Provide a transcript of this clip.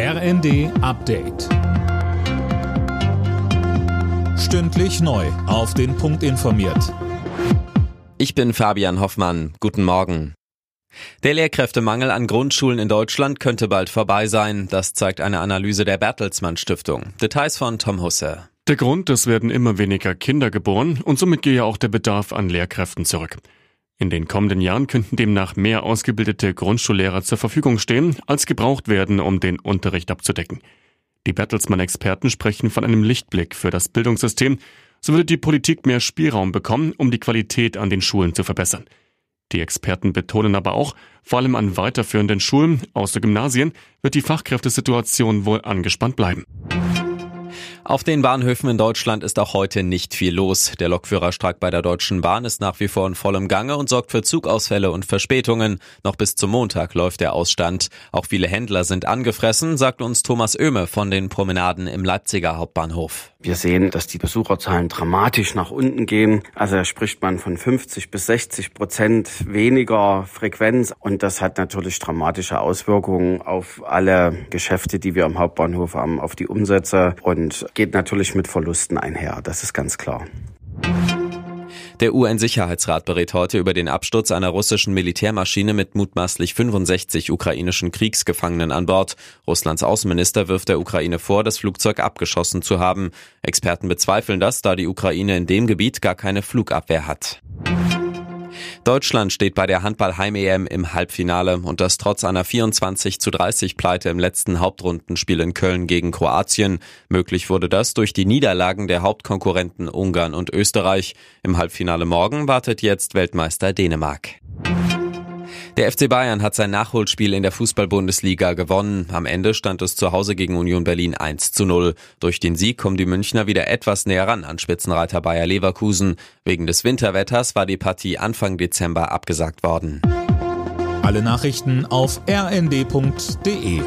RND Update. Stündlich neu. Auf den Punkt informiert. Ich bin Fabian Hoffmann. Guten Morgen. Der Lehrkräftemangel an Grundschulen in Deutschland könnte bald vorbei sein. Das zeigt eine Analyse der Bertelsmann Stiftung. Details von Tom Husse. Der Grund, es werden immer weniger Kinder geboren und somit gehe auch der Bedarf an Lehrkräften zurück. In den kommenden Jahren könnten demnach mehr ausgebildete Grundschullehrer zur Verfügung stehen, als gebraucht werden, um den Unterricht abzudecken. Die Bertelsmann-Experten sprechen von einem Lichtblick für das Bildungssystem. So würde die Politik mehr Spielraum bekommen, um die Qualität an den Schulen zu verbessern. Die Experten betonen aber auch, vor allem an weiterführenden Schulen, außer Gymnasien, wird die Fachkräftesituation wohl angespannt bleiben. Auf den Bahnhöfen in Deutschland ist auch heute nicht viel los. Der Lokführerstreik bei der Deutschen Bahn ist nach wie vor in vollem Gange und sorgt für Zugausfälle und Verspätungen. Noch bis zum Montag läuft der Ausstand. Auch viele Händler sind angefressen, sagt uns Thomas Oehme von den Promenaden im Leipziger Hauptbahnhof. Wir sehen, dass die Besucherzahlen dramatisch nach unten gehen. Also da spricht man von 50 bis 60 Prozent weniger Frequenz. Und das hat natürlich dramatische Auswirkungen auf alle Geschäfte, die wir am Hauptbahnhof haben, auf die Umsätze und geht natürlich mit Verlusten einher. Das ist ganz klar. Der UN-Sicherheitsrat berät heute über den Absturz einer russischen Militärmaschine mit mutmaßlich 65 ukrainischen Kriegsgefangenen an Bord. Russlands Außenminister wirft der Ukraine vor, das Flugzeug abgeschossen zu haben. Experten bezweifeln das, da die Ukraine in dem Gebiet gar keine Flugabwehr hat. Deutschland steht bei der Handball-Heim-EM im Halbfinale und das trotz einer 24 zu 30 Pleite im letzten Hauptrundenspiel in Köln gegen Kroatien. Möglich wurde das durch die Niederlagen der Hauptkonkurrenten Ungarn und Österreich. Im Halbfinale morgen wartet jetzt Weltmeister Dänemark. Der FC Bayern hat sein Nachholspiel in der Fußball-Bundesliga gewonnen. Am Ende stand es zu Hause gegen Union Berlin 1 zu 0. Durch den Sieg kommen die Münchner wieder etwas näher ran an Spitzenreiter Bayer Leverkusen. Wegen des Winterwetters war die Partie Anfang Dezember abgesagt worden. Alle Nachrichten auf rnd.de